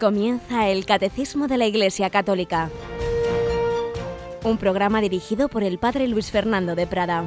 Comienza el Catecismo de la Iglesia Católica, un programa dirigido por el Padre Luis Fernando de Prada.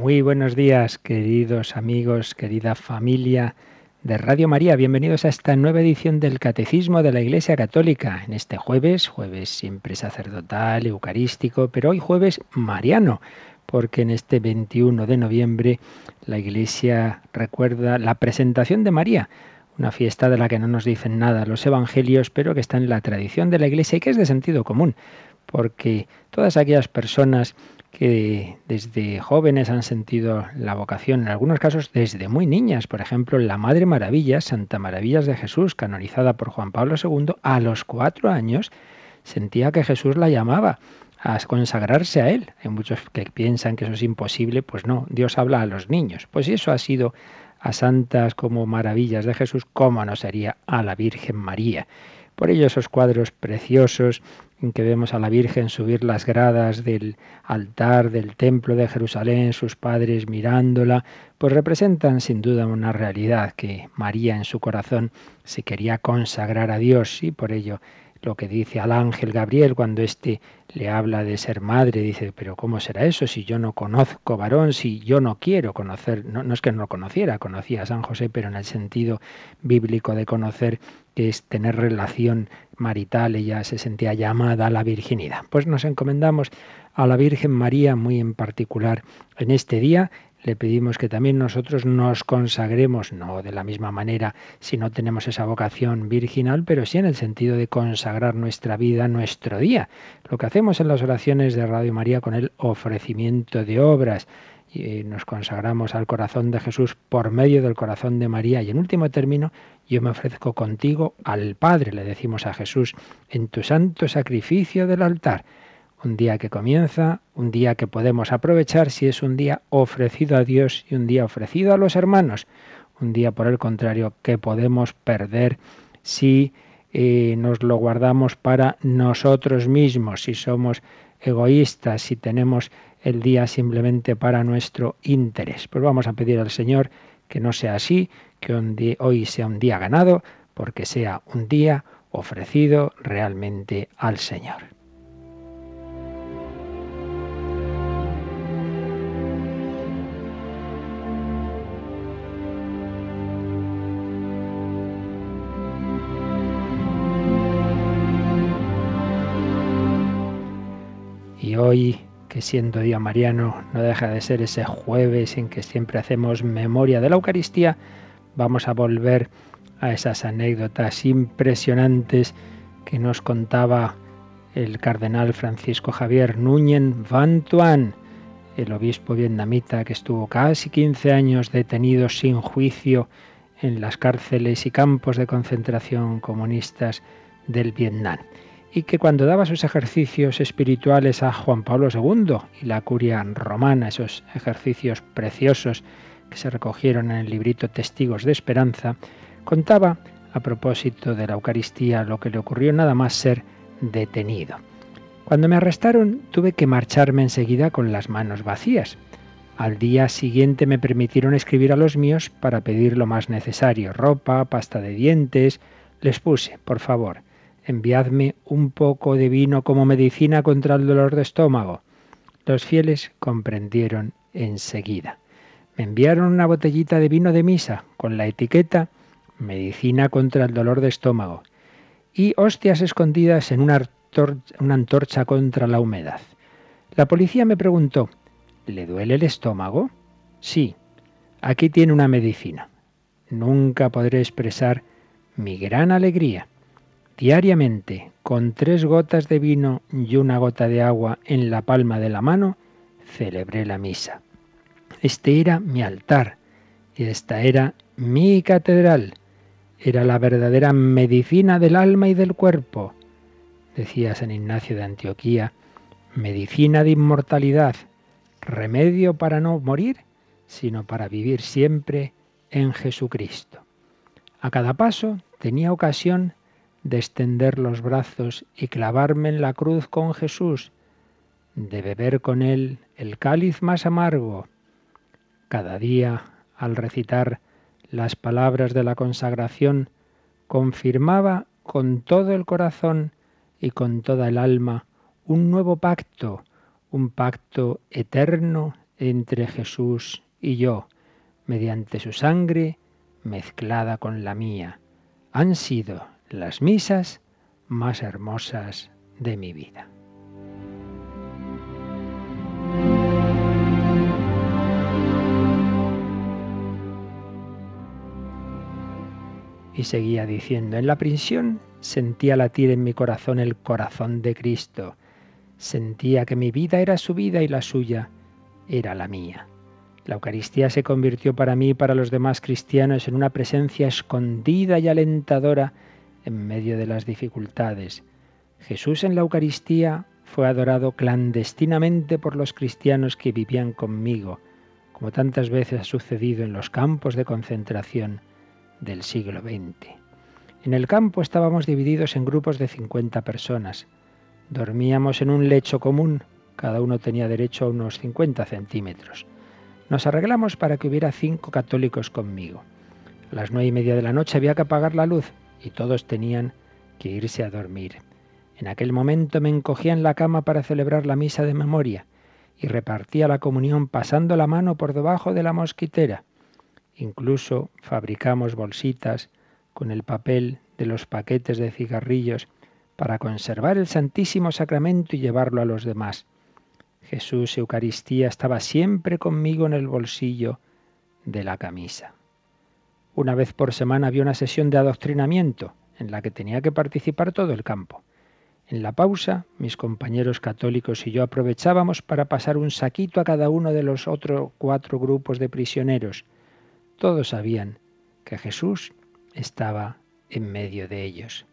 Muy buenos días, queridos amigos, querida familia de Radio María. Bienvenidos a esta nueva edición del Catecismo de la Iglesia Católica. En este jueves, jueves siempre sacerdotal, eucarístico, pero hoy jueves mariano, porque en este 21 de noviembre la Iglesia recuerda la presentación de María, una fiesta de la que no nos dicen nada los evangelios, pero que está en la tradición de la Iglesia y que es de sentido común, porque todas aquellas personas que desde jóvenes han sentido la vocación, en algunos casos desde muy niñas. Por ejemplo, la Madre Maravilla, Santa Maravillas de Jesús, canonizada por Juan Pablo II, a los cuatro años sentía que Jesús la llamaba a consagrarse a Él. Hay muchos que piensan que eso es imposible, pues no, Dios habla a los niños. Pues eso ha sido a santas como maravillas de Jesús, ¿cómo no sería a la Virgen María? Por ello esos cuadros preciosos en que vemos a la Virgen subir las gradas del altar del templo de Jerusalén, sus padres mirándola, pues representan sin duda una realidad que María en su corazón se quería consagrar a Dios y por ello lo que dice al ángel Gabriel cuando éste le habla de ser madre, dice, pero ¿cómo será eso si yo no conozco varón, si yo no quiero conocer? No, no es que no lo conociera, conocía a San José, pero en el sentido bíblico de conocer que es tener relación marital, ella se sentía llamada a la virginidad. Pues nos encomendamos a la Virgen María muy en particular en este día le pedimos que también nosotros nos consagremos, no de la misma manera si no tenemos esa vocación virginal, pero sí en el sentido de consagrar nuestra vida, nuestro día. Lo que hacemos en las oraciones de Radio María con el ofrecimiento de obras. Y nos consagramos al corazón de Jesús por medio del corazón de María. Y en último término, yo me ofrezco contigo al Padre, le decimos a Jesús, en tu santo sacrificio del altar un día que comienza, un día que podemos aprovechar si es un día ofrecido a Dios y un día ofrecido a los hermanos, un día por el contrario que podemos perder si eh, nos lo guardamos para nosotros mismos, si somos egoístas, si tenemos el día simplemente para nuestro interés. Pues vamos a pedir al Señor que no sea así, que hoy sea un día ganado, porque sea un día ofrecido realmente al Señor. Hoy, que siendo día mariano no deja de ser ese jueves en que siempre hacemos memoria de la Eucaristía, vamos a volver a esas anécdotas impresionantes que nos contaba el cardenal Francisco Javier Núñez Van Tuan, el obispo vietnamita que estuvo casi 15 años detenido sin juicio en las cárceles y campos de concentración comunistas del Vietnam y que cuando daba sus ejercicios espirituales a Juan Pablo II y la curia romana, esos ejercicios preciosos que se recogieron en el librito Testigos de Esperanza, contaba a propósito de la Eucaristía lo que le ocurrió nada más ser detenido. Cuando me arrestaron tuve que marcharme enseguida con las manos vacías. Al día siguiente me permitieron escribir a los míos para pedir lo más necesario, ropa, pasta de dientes. Les puse, por favor, enviadme un poco de vino como medicina contra el dolor de estómago. Los fieles comprendieron enseguida. Me enviaron una botellita de vino de misa con la etiqueta medicina contra el dolor de estómago y hostias escondidas en una, una antorcha contra la humedad. La policía me preguntó, ¿le duele el estómago? Sí, aquí tiene una medicina. Nunca podré expresar mi gran alegría Diariamente, con tres gotas de vino y una gota de agua en la palma de la mano, celebré la misa. Este era mi altar y esta era mi catedral. Era la verdadera medicina del alma y del cuerpo. Decía San Ignacio de Antioquía, medicina de inmortalidad, remedio para no morir, sino para vivir siempre en Jesucristo. A cada paso tenía ocasión de extender los brazos y clavarme en la cruz con Jesús. de beber con él el cáliz más amargo. Cada día, al recitar las palabras de la consagración, confirmaba con todo el corazón y con toda el alma un nuevo pacto, un pacto eterno entre Jesús y yo, mediante su sangre mezclada con la mía. Han sido las misas más hermosas de mi vida. Y seguía diciendo, en la prisión sentía latir en mi corazón el corazón de Cristo. Sentía que mi vida era su vida y la suya era la mía. La Eucaristía se convirtió para mí y para los demás cristianos en una presencia escondida y alentadora en medio de las dificultades. Jesús en la Eucaristía fue adorado clandestinamente por los cristianos que vivían conmigo, como tantas veces ha sucedido en los campos de concentración del siglo XX. En el campo estábamos divididos en grupos de 50 personas. Dormíamos en un lecho común, cada uno tenía derecho a unos 50 centímetros. Nos arreglamos para que hubiera cinco católicos conmigo. A las nueve y media de la noche había que apagar la luz y todos tenían que irse a dormir. En aquel momento me encogía en la cama para celebrar la misa de memoria y repartía la comunión pasando la mano por debajo de la mosquitera. Incluso fabricamos bolsitas con el papel de los paquetes de cigarrillos para conservar el Santísimo Sacramento y llevarlo a los demás. Jesús Eucaristía estaba siempre conmigo en el bolsillo de la camisa. Una vez por semana había una sesión de adoctrinamiento en la que tenía que participar todo el campo. En la pausa, mis compañeros católicos y yo aprovechábamos para pasar un saquito a cada uno de los otros cuatro grupos de prisioneros. Todos sabían que Jesús estaba en medio de ellos.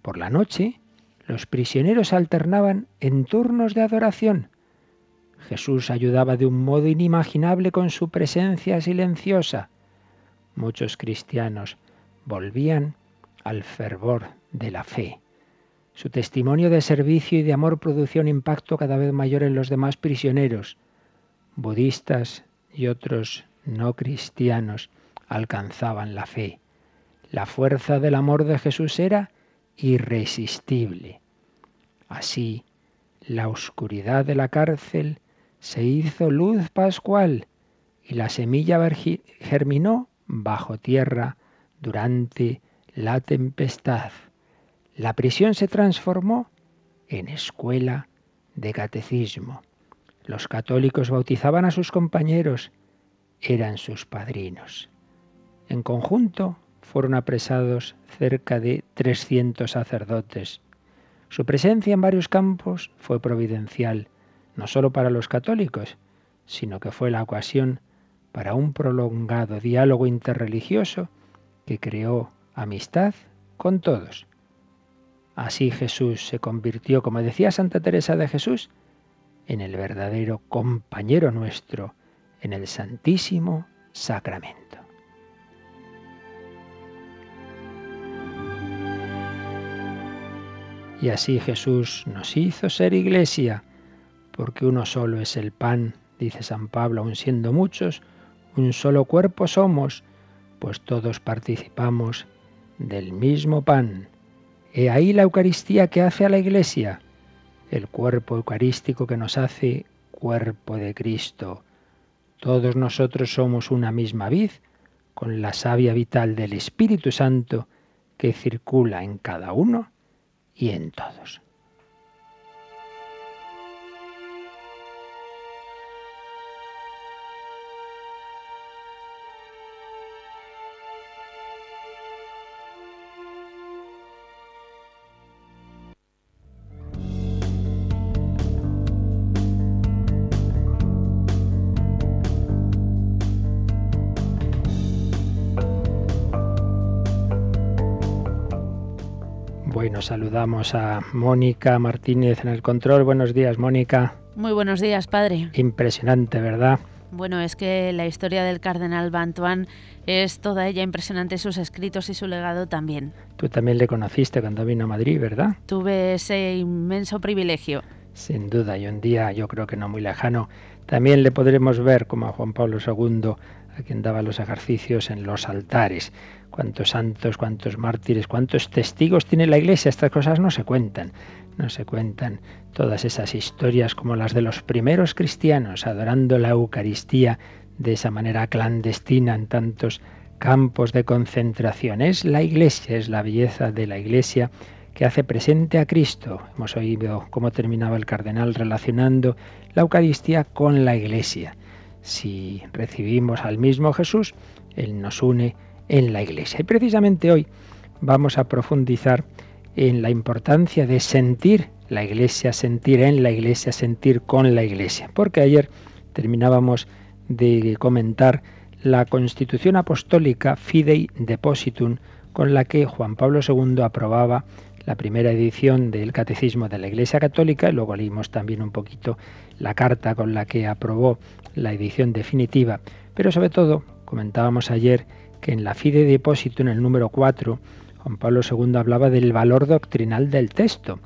Por la noche, los prisioneros alternaban en turnos de adoración. Jesús ayudaba de un modo inimaginable con su presencia silenciosa. Muchos cristianos volvían al fervor de la fe. Su testimonio de servicio y de amor producía un impacto cada vez mayor en los demás prisioneros. Budistas y otros no cristianos alcanzaban la fe. La fuerza del amor de Jesús era irresistible. Así, la oscuridad de la cárcel se hizo luz pascual y la semilla germinó bajo tierra durante la tempestad. La prisión se transformó en escuela de catecismo. Los católicos bautizaban a sus compañeros, eran sus padrinos. En conjunto fueron apresados cerca de 300 sacerdotes. Su presencia en varios campos fue providencial, no solo para los católicos, sino que fue la ocasión para un prolongado diálogo interreligioso que creó amistad con todos. Así Jesús se convirtió, como decía Santa Teresa de Jesús, en el verdadero compañero nuestro, en el Santísimo Sacramento. Y así Jesús nos hizo ser iglesia, porque uno solo es el pan, dice San Pablo, aun siendo muchos, un solo cuerpo somos, pues todos participamos del mismo pan. He ahí la Eucaristía que hace a la iglesia, el cuerpo eucarístico que nos hace cuerpo de Cristo. Todos nosotros somos una misma vid, con la savia vital del Espíritu Santo que circula en cada uno y en todos. Saludamos a Mónica Martínez en el control. Buenos días, Mónica. Muy buenos días, padre. Impresionante, ¿verdad? Bueno, es que la historia del cardenal Bantuan es toda ella impresionante, sus escritos y su legado también. Tú también le conociste cuando vino a Madrid, ¿verdad? Tuve ese inmenso privilegio. Sin duda, y un día yo creo que no muy lejano, también le podremos ver como a Juan Pablo II, a quien daba los ejercicios en los altares. Cuántos santos, cuántos mártires, cuántos testigos tiene la Iglesia. Estas cosas no se cuentan, no se cuentan todas esas historias como las de los primeros cristianos, adorando la Eucaristía de esa manera clandestina en tantos campos de concentración. Es la Iglesia, es la belleza de la Iglesia que hace presente a Cristo. Hemos oído cómo terminaba el cardenal relacionando la Eucaristía con la Iglesia. Si recibimos al mismo Jesús, Él nos une en la Iglesia. Y precisamente hoy vamos a profundizar en la importancia de sentir la Iglesia, sentir en la Iglesia, sentir con la Iglesia. Porque ayer terminábamos de comentar la Constitución Apostólica Fidei Depositum con la que Juan Pablo II aprobaba la primera edición del Catecismo de la Iglesia Católica, luego leímos también un poquito la carta con la que aprobó la edición definitiva, pero sobre todo comentábamos ayer que en la Fide Depósito, en el número 4, Juan Pablo II hablaba del valor doctrinal del texto.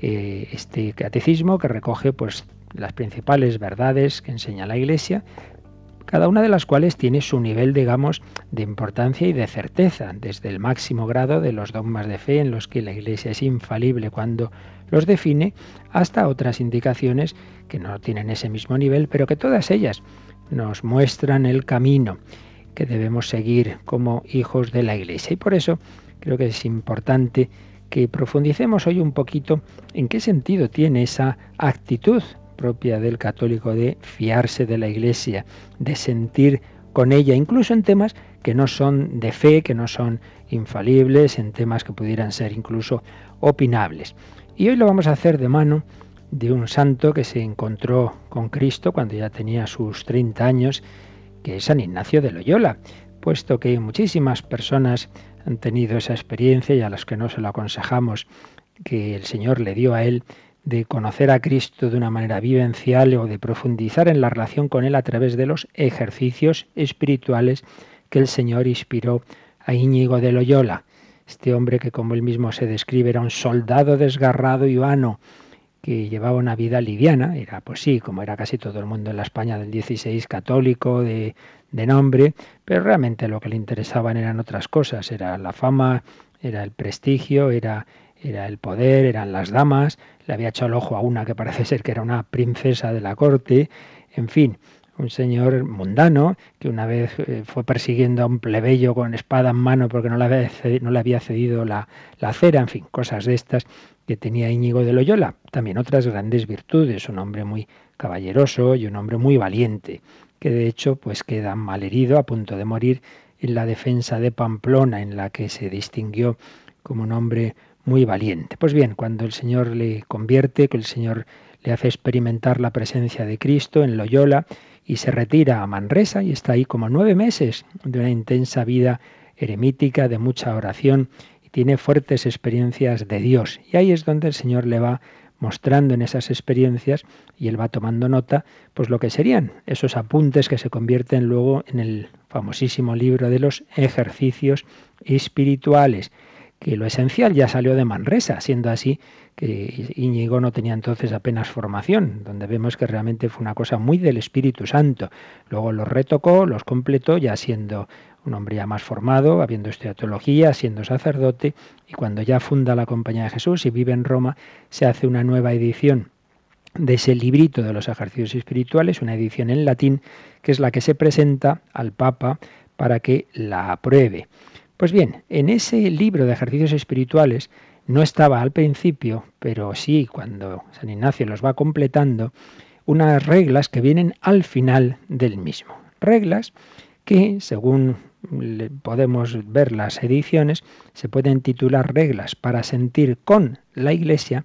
Eh, este catecismo que recoge pues las principales verdades que enseña la Iglesia, cada una de las cuales tiene su nivel, digamos, de importancia y de certeza, desde el máximo grado de los dogmas de fe en los que la Iglesia es infalible cuando los define, hasta otras indicaciones que no tienen ese mismo nivel, pero que todas ellas nos muestran el camino que debemos seguir como hijos de la Iglesia. Y por eso creo que es importante que profundicemos hoy un poquito en qué sentido tiene esa actitud propia del católico de fiarse de la Iglesia, de sentir con ella, incluso en temas que no son de fe, que no son infalibles, en temas que pudieran ser incluso opinables. Y hoy lo vamos a hacer de mano de un santo que se encontró con Cristo cuando ya tenía sus 30 años, que es San Ignacio de Loyola, puesto que muchísimas personas han tenido esa experiencia y a las que no se lo aconsejamos que el Señor le dio a él de conocer a Cristo de una manera vivencial o de profundizar en la relación con Él a través de los ejercicios espirituales que el Señor inspiró a Íñigo de Loyola. Este hombre que como él mismo se describe era un soldado desgarrado y vano, que llevaba una vida liviana, era pues sí, como era casi todo el mundo en la España del 16 católico, de, de nombre, pero realmente lo que le interesaban eran otras cosas, era la fama, era el prestigio, era era el poder, eran las damas, le había echado el ojo a una que parece ser que era una princesa de la corte, en fin, un señor mundano que una vez eh, fue persiguiendo a un plebeyo con espada en mano porque no le había cedido, no le había cedido la, la, cera, en fin, cosas de estas que tenía Íñigo de Loyola. También otras grandes virtudes, un hombre muy caballeroso y un hombre muy valiente, que de hecho pues queda malherido a punto de morir en la defensa de Pamplona, en la que se distinguió como un hombre muy valiente. Pues bien, cuando el Señor le convierte, que el Señor le hace experimentar la presencia de Cristo en Loyola y se retira a Manresa y está ahí como nueve meses de una intensa vida eremítica, de mucha oración y tiene fuertes experiencias de Dios. Y ahí es donde el Señor le va mostrando en esas experiencias y él va tomando nota, pues lo que serían esos apuntes que se convierten luego en el famosísimo libro de los ejercicios espirituales que lo esencial ya salió de Manresa, siendo así que Íñigo no tenía entonces apenas formación, donde vemos que realmente fue una cosa muy del Espíritu Santo. Luego los retocó, los completó, ya siendo un hombre ya más formado, habiendo estudiado teología, siendo sacerdote, y cuando ya funda la Compañía de Jesús y vive en Roma, se hace una nueva edición de ese librito de los ejercicios espirituales, una edición en latín, que es la que se presenta al Papa para que la apruebe. Pues bien, en ese libro de ejercicios espirituales no estaba al principio, pero sí cuando San Ignacio los va completando, unas reglas que vienen al final del mismo. Reglas que, según podemos ver las ediciones, se pueden titular reglas para sentir con la Iglesia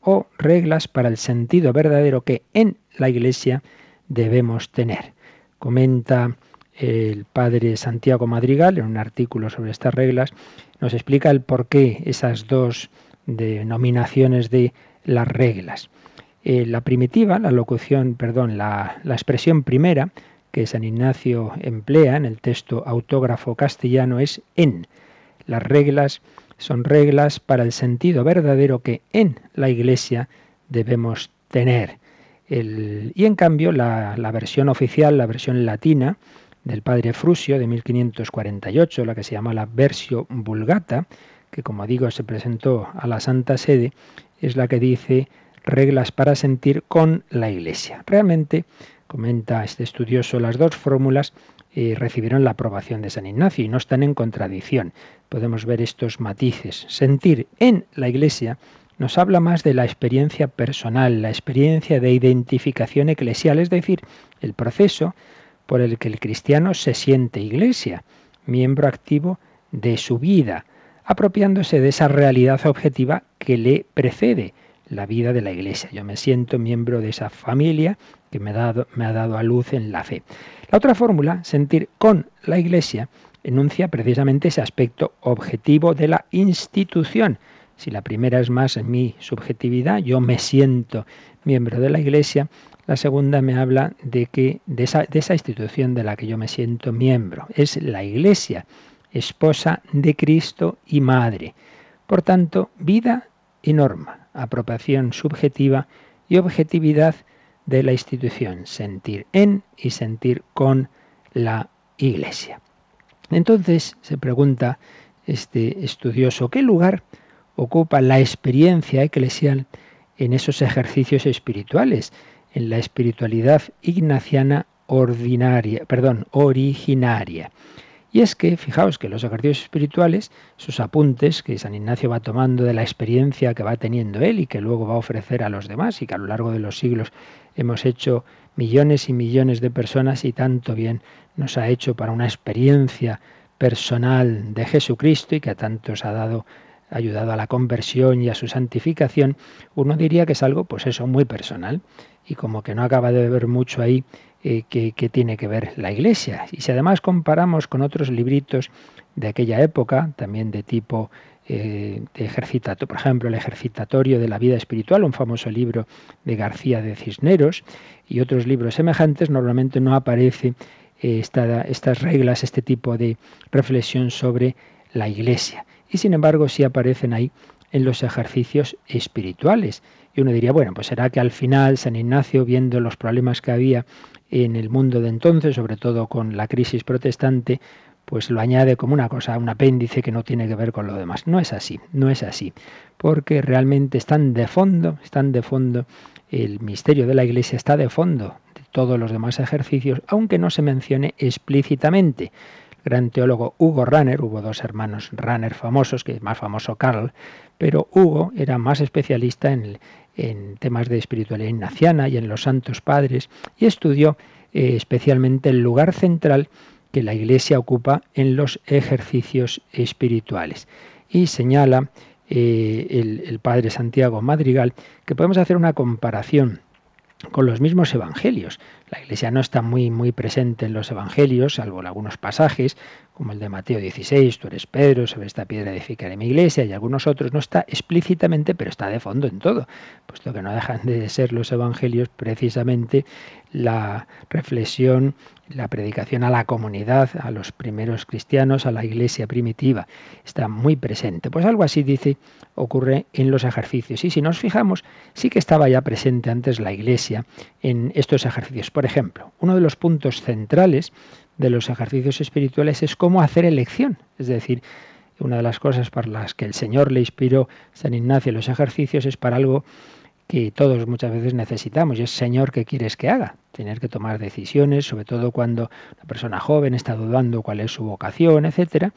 o reglas para el sentido verdadero que en la Iglesia debemos tener. Comenta el padre Santiago Madrigal, en un artículo sobre estas reglas, nos explica el por qué esas dos denominaciones de las reglas. Eh, la primitiva, la locución, perdón, la, expresión primera que San Ignacio emplea en el texto autógrafo castellano es en. Las reglas son reglas para el sentido verdadero que en la Iglesia debemos tener. y en cambio la versión oficial, la versión latina, del padre Frusio de 1548, la que se llama la Versio Vulgata, que como digo se presentó a la Santa Sede, es la que dice reglas para sentir con la Iglesia. Realmente, comenta este estudioso, las dos fórmulas eh, recibieron la aprobación de San Ignacio y no están en contradicción. Podemos ver estos matices. Sentir en la Iglesia nos habla más de la experiencia personal, la experiencia de identificación eclesial, es decir, el proceso por el que el cristiano se siente iglesia, miembro activo de su vida, apropiándose de esa realidad objetiva que le precede la vida de la iglesia. Yo me siento miembro de esa familia que me ha dado, me ha dado a luz en la fe. La otra fórmula, sentir con la iglesia, enuncia precisamente ese aspecto objetivo de la institución. Si la primera es más mi subjetividad, yo me siento miembro de la iglesia, la segunda me habla de que de esa, esa institución de la que yo me siento miembro. Es la Iglesia, esposa de Cristo y madre. Por tanto, vida y norma, apropiación subjetiva y objetividad de la institución, sentir en y sentir con la Iglesia. Entonces se pregunta este estudioso, ¿qué lugar ocupa la experiencia eclesial en esos ejercicios espirituales? En la espiritualidad ignaciana ordinaria, perdón, originaria. Y es que, fijaos que los ejercicios espirituales, sus apuntes que San Ignacio va tomando de la experiencia que va teniendo él y que luego va a ofrecer a los demás y que a lo largo de los siglos hemos hecho millones y millones de personas y tanto bien nos ha hecho para una experiencia personal de Jesucristo y que a tantos ha dado ayudado a la conversión y a su santificación, uno diría que es algo, pues eso, muy personal y como que no acaba de ver mucho ahí eh, que, tiene que ver la Iglesia. Y si además comparamos con otros libritos de aquella época, también de tipo eh, de ejercitatorio, por ejemplo, el ejercitatorio de la vida espiritual, un famoso libro de García de Cisneros, y otros libros semejantes, normalmente no aparece eh, estas reglas, este tipo de reflexión sobre la Iglesia. Y sin embargo sí aparecen ahí en los ejercicios espirituales. Y uno diría, bueno, pues será que al final San Ignacio, viendo los problemas que había en el mundo de entonces, sobre todo con la crisis protestante, pues lo añade como una cosa, un apéndice que no tiene que ver con lo demás. No es así, no es así, porque realmente están de fondo, están de fondo, el misterio de la Iglesia está de fondo de todos los demás ejercicios, aunque no se mencione explícitamente gran teólogo Hugo Ranner, hubo dos hermanos Ranner famosos, que es más famoso Carl, pero Hugo era más especialista en, temas de espiritualidad ignaciana y en los santos padres, y estudió eh, especialmente el lugar central que la Iglesia ocupa en los ejercicios espirituales. Y señala eh, el, el padre Santiago Madrigal que podemos hacer una comparación con los mismos evangelios. La Iglesia no está muy, muy presente en los evangelios, salvo en algunos pasajes, como el de Mateo 16, tú eres Pedro, sobre esta piedra edificaré mi iglesia, y algunos otros, no está explícitamente, pero está de fondo en todo, puesto que no dejan de ser los evangelios precisamente la reflexión, la predicación a la comunidad, a los primeros cristianos, a la iglesia primitiva. Está muy presente. Pues algo así dice, ocurre en los ejercicios. Y si nos fijamos, sí que estaba ya presente antes la iglesia en estos ejercicios. Por ejemplo, uno de los puntos centrales de los ejercicios espirituales es cómo hacer elección. Es decir, una de las cosas para las que el Señor le inspiró San Ignacio los ejercicios es para algo que todos muchas veces necesitamos, y es Señor, ¿qué quieres que haga? Tener que tomar decisiones, sobre todo cuando una persona joven está dudando cuál es su vocación, etcétera.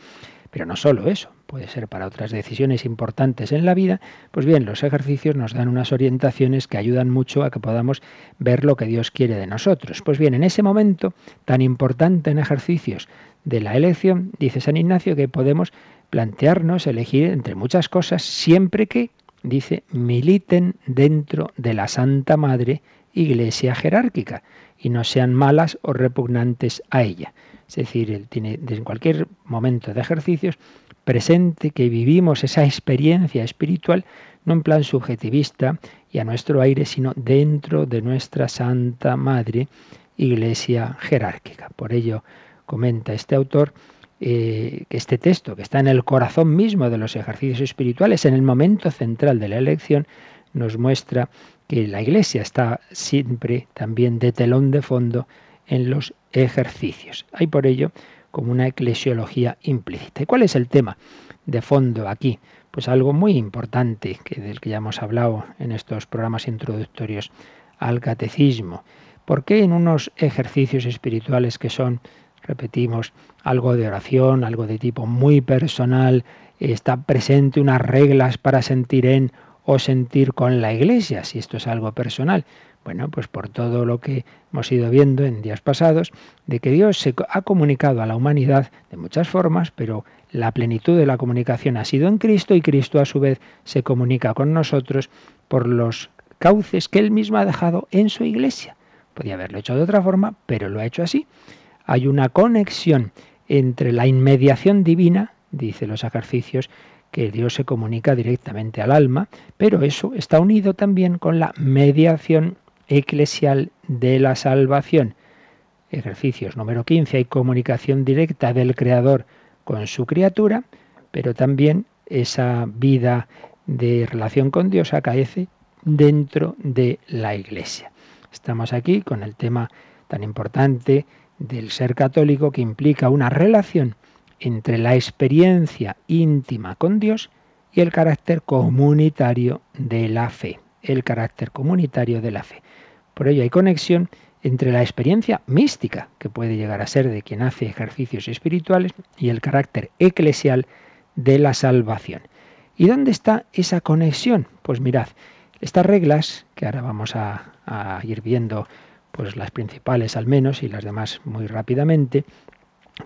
Pero no solo eso, puede ser para otras decisiones importantes en la vida. Pues bien, los ejercicios nos dan unas orientaciones que ayudan mucho a que podamos ver lo que Dios quiere de nosotros. Pues bien, en ese momento tan importante en ejercicios de la elección, dice San Ignacio que podemos plantearnos elegir entre muchas cosas siempre que, dice, militen dentro de la Santa Madre Iglesia jerárquica y no sean malas o repugnantes a ella. Es decir, él tiene desde cualquier momento de ejercicios presente que vivimos esa experiencia espiritual no en plan subjetivista y a nuestro aire, sino dentro de nuestra Santa Madre Iglesia jerárquica. Por ello comenta este autor eh, que este texto, que está en el corazón mismo de los ejercicios espirituales, en el momento central de la elección, nos muestra que la Iglesia está siempre también de telón de fondo en los ejercicios. Hay por ello como una eclesiología implícita. ¿Y cuál es el tema de fondo aquí? Pues algo muy importante que del que ya hemos hablado en estos programas introductorios al catecismo. ¿Por qué en unos ejercicios espirituales que son, repetimos, algo de oración, algo de tipo muy personal, está presente unas reglas para sentir en o sentir con la iglesia, si esto es algo personal? Bueno, pues por todo lo que hemos ido viendo en días pasados, de que Dios se ha comunicado a la humanidad de muchas formas, pero la plenitud de la comunicación ha sido en Cristo y Cristo a su vez se comunica con nosotros por los cauces que Él mismo ha dejado en su iglesia. Podía haberlo hecho de otra forma, pero lo ha hecho así. Hay una conexión entre la inmediación divina, dice los ejercicios, que Dios se comunica directamente al alma, pero eso está unido también con la mediación eclesial de la salvación. Ejercicios número 15. Hay comunicación directa del Creador con su criatura, pero también esa vida de relación con Dios acaece dentro de la Iglesia. Estamos aquí con el tema tan importante del ser católico que implica una relación entre la experiencia íntima con Dios y el carácter comunitario de la fe. El carácter comunitario de la fe. Por ello hay conexión entre la experiencia mística, que puede llegar a ser de quien hace ejercicios espirituales, y el carácter eclesial de la salvación. ¿Y dónde está esa conexión? Pues mirad, estas reglas, que ahora vamos a, ir viendo, pues las principales al menos y las demás muy rápidamente,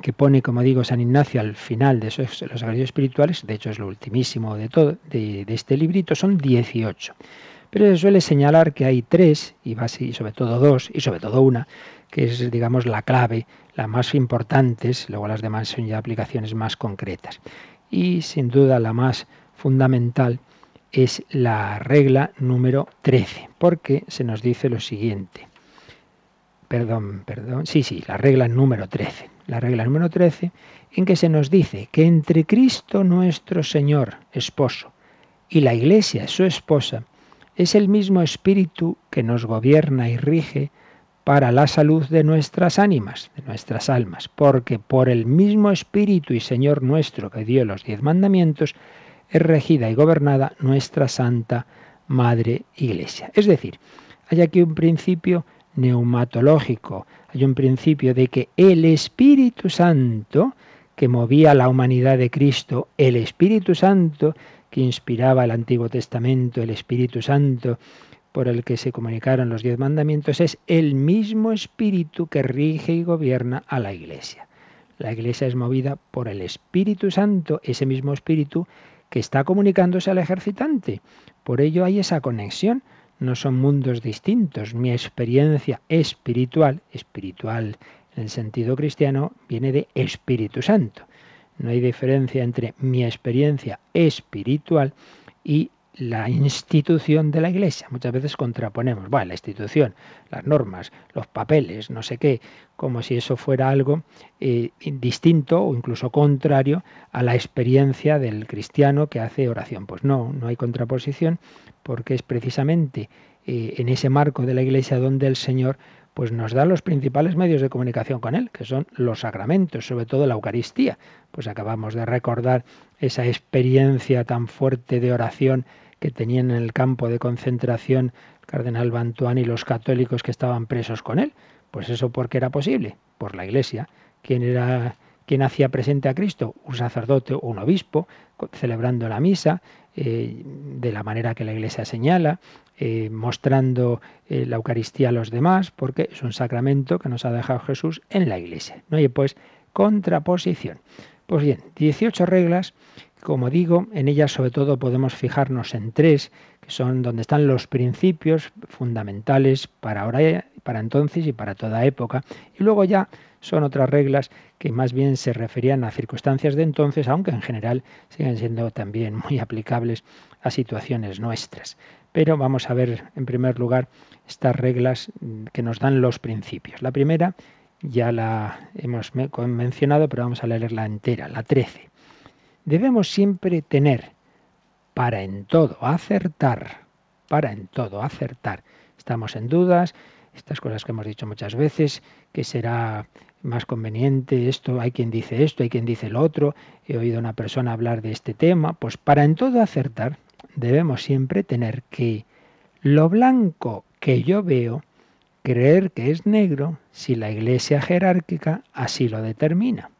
que pone, como digo, San Ignacio al final de esos, los ejercicios espirituales, de hecho es lo ultimísimo de todo, de, de este librito, son 18. Pero se suele señalar que hay tres, y sobre todo dos, y sobre todo una, que es, digamos, la clave, las más importantes, luego las demás son ya aplicaciones más concretas. Y sin duda la más fundamental es la regla número 13, porque se nos dice lo siguiente. Perdón, perdón. Sí, sí, la regla número 13. La regla número 13 en que se nos dice que entre Cristo nuestro Señor, esposo, y la Iglesia, su esposa, es el mismo espíritu que nos gobierna y rige para la salud de nuestras ánimas, de nuestras almas, porque por el mismo espíritu y Señor nuestro que dio los diez mandamientos, es regida y gobernada nuestra Santa Madre Iglesia. Es decir, hay aquí un principio neumatológico, hay un principio de que el Espíritu Santo, que movía la humanidad de Cristo, el Espíritu Santo que inspiraba el Antiguo Testamento, el Espíritu Santo, por el que se comunicaron los diez mandamientos, es el mismo Espíritu que rige y gobierna a la Iglesia. La Iglesia es movida por el Espíritu Santo, ese mismo Espíritu que está comunicándose al ejercitante. Por ello hay esa conexión. No son mundos distintos. Mi experiencia espiritual, espiritual en sentido cristiano, viene de Espíritu Santo. No hay diferencia entre mi experiencia espiritual y la institución de la Iglesia. Muchas veces contraponemos, bueno, la institución, las normas, los papeles, no sé qué, como si eso fuera algo eh, distinto o incluso contrario a la experiencia del cristiano que hace oración. Pues no, no hay contraposición, porque es precisamente eh, en ese marco de la Iglesia donde el Señor pues nos da los principales medios de comunicación con Él, que son los sacramentos, sobre todo la Eucaristía. Pues acabamos de recordar esa experiencia tan fuerte de oración que tenían en el campo de concentración el cardenal Bantuán y los católicos que estaban presos con él. Pues eso porque era posible, por la Iglesia. ¿Quién era quien hacía presente a Cristo? Un sacerdote o un obispo, celebrando la misa eh, de la manera que la Iglesia señala, eh, mostrando eh, la Eucaristía a los demás, porque es un sacramento que nos ha dejado Jesús en la Iglesia. No hay pues contraposición. Pues bien, 18 reglas, como digo, en ellas sobre todo podemos fijarnos en tres, que son donde están los principios fundamentales para ahora, para entonces y para toda época. Y luego ya son otras reglas que más bien se referían a circunstancias de entonces, aunque en general siguen siendo también muy aplicables a situaciones nuestras. Pero vamos a ver en primer lugar estas reglas que nos dan los principios. La primera ya la hemos mencionado, pero vamos a leerla entera, la 13. Debemos siempre tener para en todo acertar para en todo acertar. Estamos en dudas, estas cosas que hemos dicho muchas veces, que será más conveniente esto, hay quien dice esto, hay quien dice lo otro, he oído a una persona hablar de este tema, pues para en todo acertar debemos siempre tener que lo blanco que yo veo, creer que es negro si la iglesia jerárquica así lo determina,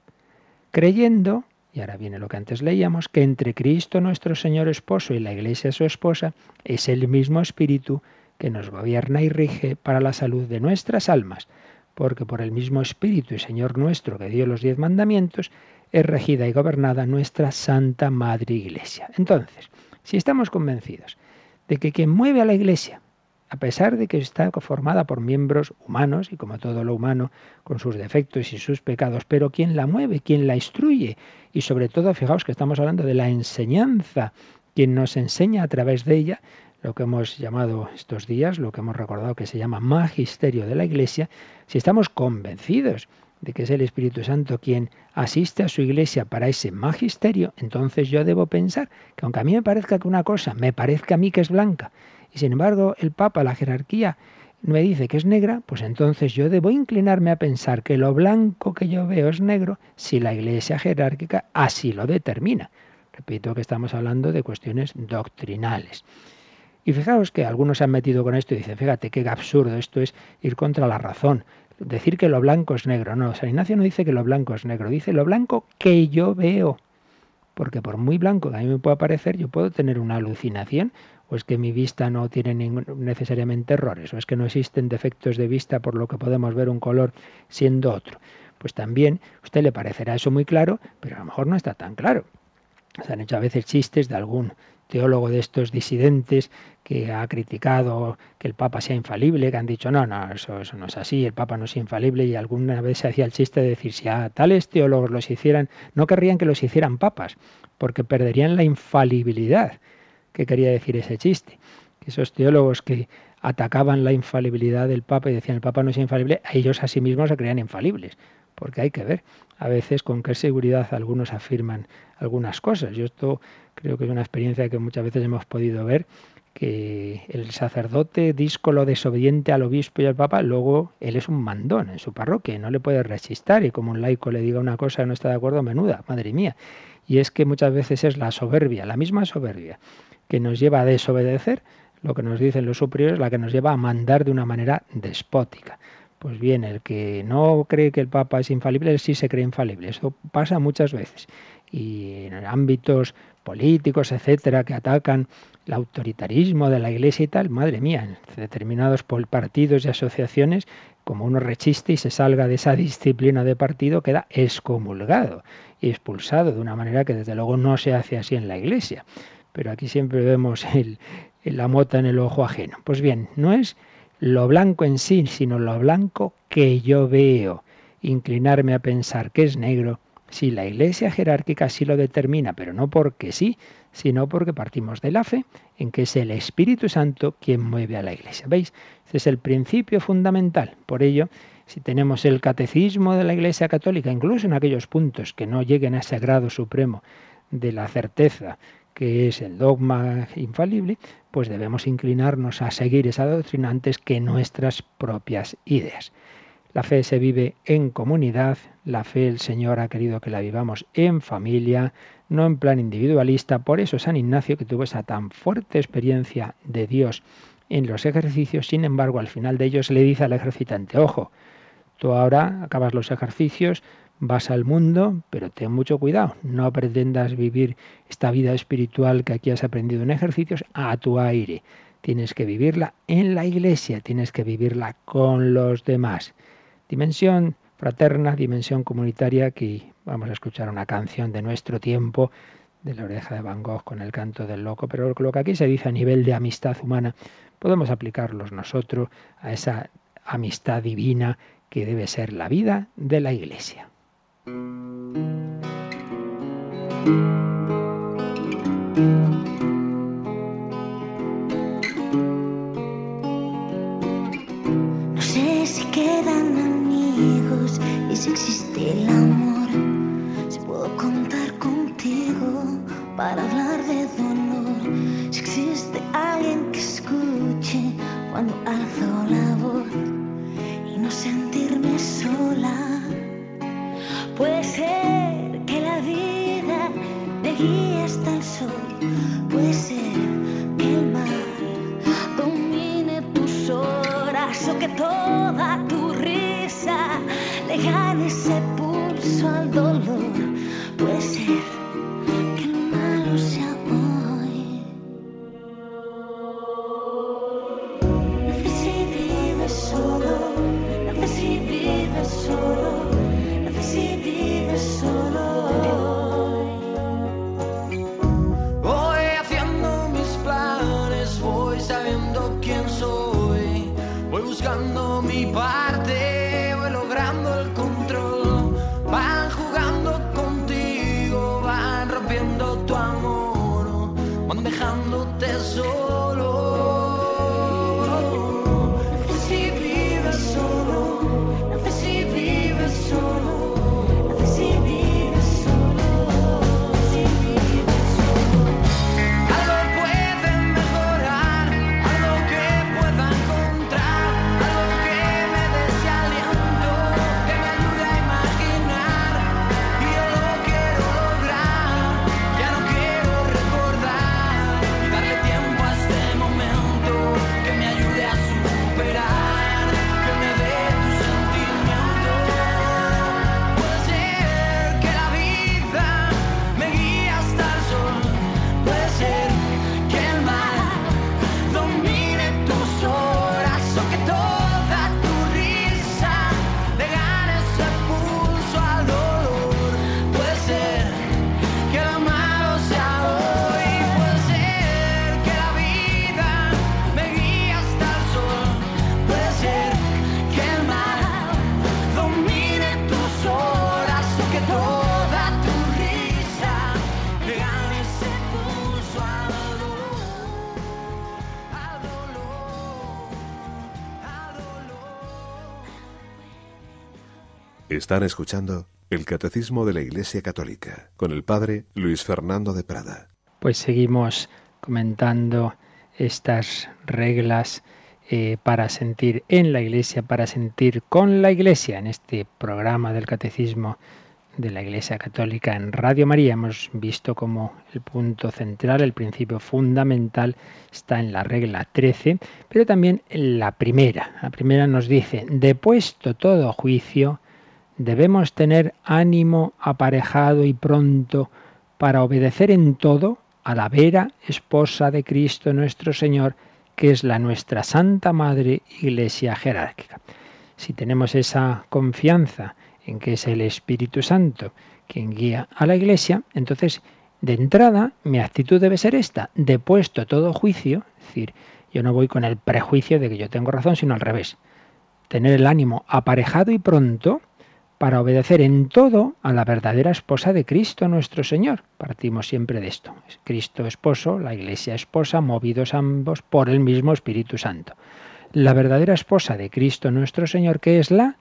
creyendo, y ahora viene lo que antes leíamos, que entre Cristo nuestro Señor esposo y la iglesia su esposa es el mismo espíritu que nos gobierna y rige para la salud de nuestras almas, porque por el mismo espíritu y Señor nuestro que dio los diez mandamientos, es regida y gobernada nuestra Santa Madre Iglesia. Entonces, si estamos convencidos de que quien mueve a la Iglesia, a pesar de que está formada por miembros humanos y como todo lo humano, con sus defectos y sus pecados, pero quien la mueve, quien la instruye y sobre todo, fijaos que estamos hablando de la enseñanza, quien nos enseña a través de ella lo que hemos llamado estos días, lo que hemos recordado que se llama magisterio de la Iglesia, si estamos convencidos de que es el Espíritu Santo quien asiste a su iglesia para ese magisterio, entonces yo debo pensar que aunque a mí me parezca que una cosa me parezca a mí que es blanca, y sin embargo el Papa, la jerarquía, me dice que es negra, pues entonces yo debo inclinarme a pensar que lo blanco que yo veo es negro si la iglesia jerárquica así lo determina. Repito que estamos hablando de cuestiones doctrinales. Y fijaos que algunos se han metido con esto y dicen, fíjate qué absurdo, esto es ir contra la razón decir que lo blanco es negro. No, San Ignacio no dice que lo blanco es negro, dice lo blanco que yo veo. Porque por muy blanco que a mí me pueda parecer, yo puedo tener una alucinación, o es que mi vista no tiene necesariamente errores, o es que no existen defectos de vista por lo que podemos ver un color siendo otro. Pues también usted le parecerá eso muy claro, pero a lo mejor no está tan claro. Se han hecho a veces chistes de algún teólogo de estos disidentes que ha criticado que el Papa sea infalible, que han dicho, no, no, eso, eso no es así, el Papa no es infalible, y alguna vez se hacía el chiste de decir, si a tales teólogos los hicieran, no querrían que los hicieran papas, porque perderían la infalibilidad. ¿Qué quería decir ese chiste? Que esos teólogos que atacaban la infalibilidad del Papa y decían el Papa no es infalible, ellos a sí mismos se creían infalibles, porque hay que ver a veces con qué seguridad algunos afirman algunas cosas. Yo esto creo que es una experiencia que muchas veces hemos podido ver que el sacerdote díscolo desobediente al obispo y al papa, luego él es un mandón en su parroquia, no le puede resistir y como un laico le diga una cosa y no está de acuerdo, menuda, madre mía. Y es que muchas veces es la soberbia, la misma soberbia, que nos lleva a desobedecer lo que nos dicen los superiores, la que nos lleva a mandar de una manera despótica. Pues bien, el que no cree que el Papa es infalible, él sí se cree infalible. Eso pasa muchas veces. Y en ámbitos políticos, etcétera, que atacan el autoritarismo de la Iglesia y tal, madre mía, determinados partidos y asociaciones, como uno rechiste y se salga de esa disciplina de partido, queda excomulgado y expulsado de una manera que desde luego no se hace así en la Iglesia. Pero aquí siempre vemos el, la mota en el ojo ajeno. Pues bien, no es lo blanco en sí, sino lo blanco que yo veo. Inclinarme a pensar que es negro si la Iglesia jerárquica sí lo determina, pero no porque sí, sino porque partimos de la fe en que es el Espíritu Santo quien mueve a la Iglesia. ¿Veis? Ese es el principio fundamental. Por ello, si tenemos el catecismo de la Iglesia Católica, incluso en aquellos puntos que no lleguen a ese grado supremo de la certeza que es el dogma infalible, pues debemos inclinarnos a seguir esa doctrina antes que nuestras propias ideas. La fe se vive en comunidad, la fe el Señor ha querido que la vivamos en familia, no en plan individualista. Por eso San Ignacio, que tuvo esa tan fuerte experiencia de Dios en los ejercicios, sin embargo, al final de ellos le dice al ejercitante, ojo, tú ahora acabas los ejercicios, vas al mundo, pero ten mucho cuidado, no pretendas vivir esta vida espiritual que aquí has aprendido en ejercicios a tu aire. Tienes que vivirla en la iglesia, tienes que vivirla con los demás dimensión fraterna, dimensión comunitaria, que vamos a escuchar una canción de nuestro tiempo, de la oreja de Van Gogh con el canto del loco, pero lo que aquí se dice a nivel de amistad humana, podemos aplicarlos nosotros a esa amistad divina que debe ser la vida de la Iglesia. No sé si quedan y si existe el amor, si puedo contar contigo para hablar de dolor, si existe alguien que escuche cuando alzo la voz y no sentirme sola. Puede ser que la vida me guíe hasta el sol, puede ser que el mar domine tus horas o que toda tu gane ese pulso al dolor. Puede ser Están escuchando el Catecismo de la Iglesia Católica con el Padre Luis Fernando de Prada. Pues seguimos comentando estas reglas eh, para sentir en la Iglesia, para sentir con la Iglesia, en este programa del Catecismo de la Iglesia Católica en Radio María. Hemos visto como el punto central, el principio fundamental, está en la regla 13, pero también en la primera. La primera nos dice, depuesto todo juicio, debemos tener ánimo aparejado y pronto para obedecer en todo a la vera esposa de Cristo nuestro Señor, que es la nuestra Santa Madre Iglesia jerárquica. Si tenemos esa confianza en que es el Espíritu Santo quien guía a la Iglesia, entonces de entrada mi actitud debe ser esta, depuesto todo juicio, es decir, yo no voy con el prejuicio de que yo tengo razón, sino al revés, tener el ánimo aparejado y pronto para obedecer en todo a la verdadera esposa de Cristo nuestro Señor. Partimos siempre de esto. Cristo esposo, la Iglesia esposa, movidos ambos por el mismo Espíritu Santo. La verdadera esposa de Cristo nuestro Señor, que es la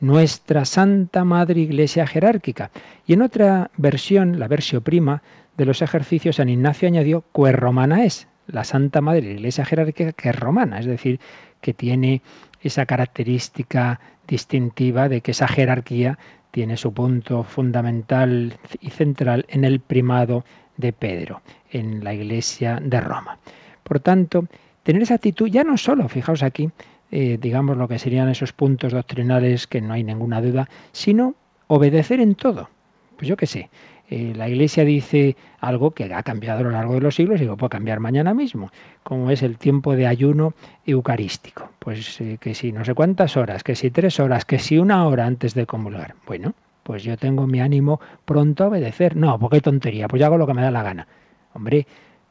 nuestra Santa Madre Iglesia jerárquica. Y en otra versión, la versión prima de los ejercicios, San Ignacio añadió, que romana es, la Santa Madre Iglesia jerárquica que es romana, es decir, que tiene esa característica distintiva de que esa jerarquía tiene su punto fundamental y central en el primado de Pedro, en la Iglesia de Roma. Por tanto, tener esa actitud ya no solo, fijaos aquí, eh, digamos lo que serían esos puntos doctrinales que no hay ninguna duda, sino obedecer en todo. Pues yo qué sé, eh, la Iglesia dice algo que ha cambiado a lo largo de los siglos y lo puede cambiar mañana mismo, como es el tiempo de ayuno eucarístico. Pues eh, que si no sé cuántas horas, que si tres horas, que si una hora antes de comulgar. Bueno, pues yo tengo mi ánimo pronto a obedecer. No, porque tontería, pues yo hago lo que me da la gana. Hombre,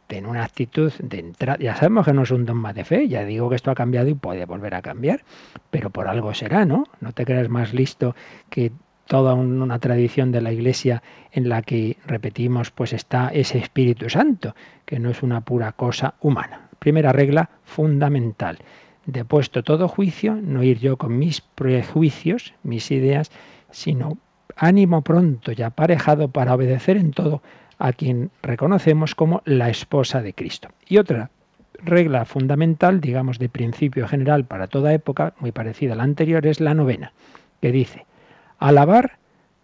ten una actitud de entrada. Ya sabemos que no es un dogma de fe, ya digo que esto ha cambiado y puede volver a cambiar, pero por algo será, ¿no? No te creas más listo que toda una tradición de la Iglesia en la que repetimos, pues está ese Espíritu Santo, que no es una pura cosa humana. Primera regla fundamental. Depuesto todo juicio, no ir yo con mis prejuicios, mis ideas, sino ánimo pronto y aparejado para obedecer en todo a quien reconocemos como la esposa de Cristo. Y otra regla fundamental, digamos de principio general para toda época, muy parecida a la anterior, es la novena, que dice, alabar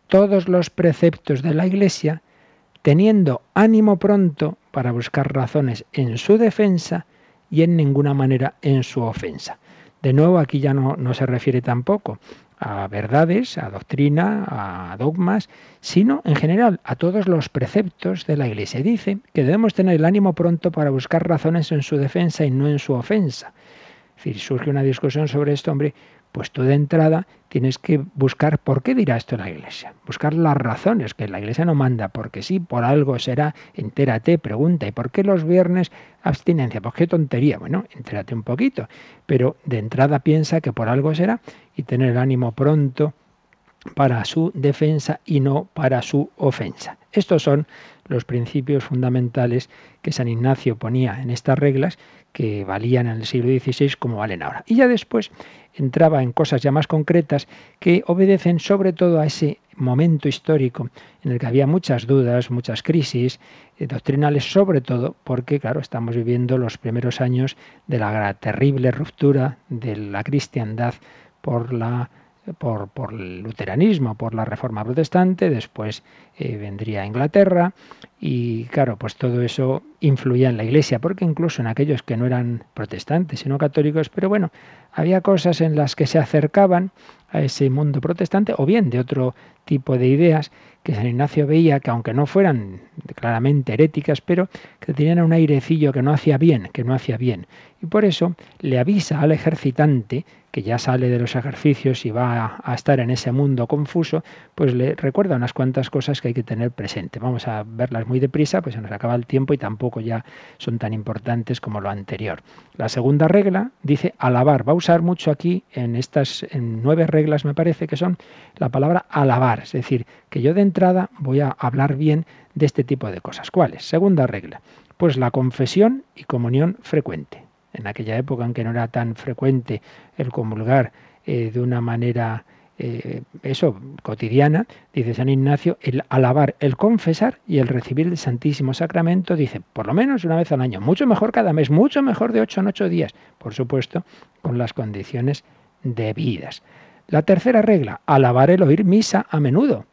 todos los preceptos de la Iglesia, teniendo ánimo pronto para buscar razones en su defensa y en ninguna manera en su ofensa. De nuevo, aquí ya no, no se refiere tampoco a verdades, a doctrina, a dogmas, sino en general a todos los preceptos de la Iglesia. Dice que debemos tener el ánimo pronto para buscar razones en su defensa y no en su ofensa. Es decir, surge una discusión sobre esto, hombre, pues tú de entrada tienes que buscar por qué dirá esto la Iglesia, buscar las razones, que la Iglesia no manda, porque sí, por algo será, entérate, pregunta, ¿y por qué los viernes abstinencia? Pues qué tontería, bueno, entérate un poquito, pero de entrada piensa que por algo será y tener el ánimo pronto para su defensa y no para su ofensa. Estos son los principios fundamentales que San Ignacio ponía en estas reglas que valían en el siglo XVI como valen ahora. Y ya después entraba en cosas ya más concretas que obedecen sobre todo a ese momento histórico en el que había muchas dudas, muchas crisis eh, doctrinales, sobre todo porque, claro, estamos viviendo los primeros años de la terrible ruptura de la cristiandad por la por, el luteranismo, por la reforma protestante, después eh, vendría Inglaterra y claro, pues todo eso influía en la iglesia, porque incluso en aquellos que no eran protestantes, sino católicos, pero bueno, había cosas en las que se acercaban a ese mundo protestante o bien de otro tipo de ideas que San Ignacio veía que aunque no fueran claramente heréticas, pero que tenían un airecillo que no hacía bien, que no hacía bien. Y por eso le avisa al ejercitante que ya sale de los ejercicios y va a, estar en ese mundo confuso, pues le recuerda unas cuantas cosas que hay que tener presente. Vamos a verlas muy deprisa, pues se nos acaba el tiempo y tampoco ya son tan importantes como lo anterior. La segunda regla dice alabar. Usar mucho aquí en estas en nueve reglas, me parece que son la palabra alabar, es decir, que yo de entrada voy a hablar bien de este tipo de cosas. ¿Cuáles? Segunda regla, pues la confesión y comunión frecuente en aquella época en que no era tan frecuente el comulgar eh, de una manera eh, eso cotidiana, dice San Ignacio, el alabar, el confesar y el recibir el Santísimo Sacramento, dice, por lo menos una vez al año, mucho mejor cada mes, mucho mejor de ocho en ocho días, por supuesto, con las condiciones debidas. La tercera regla, alabar el oír misa a menudo.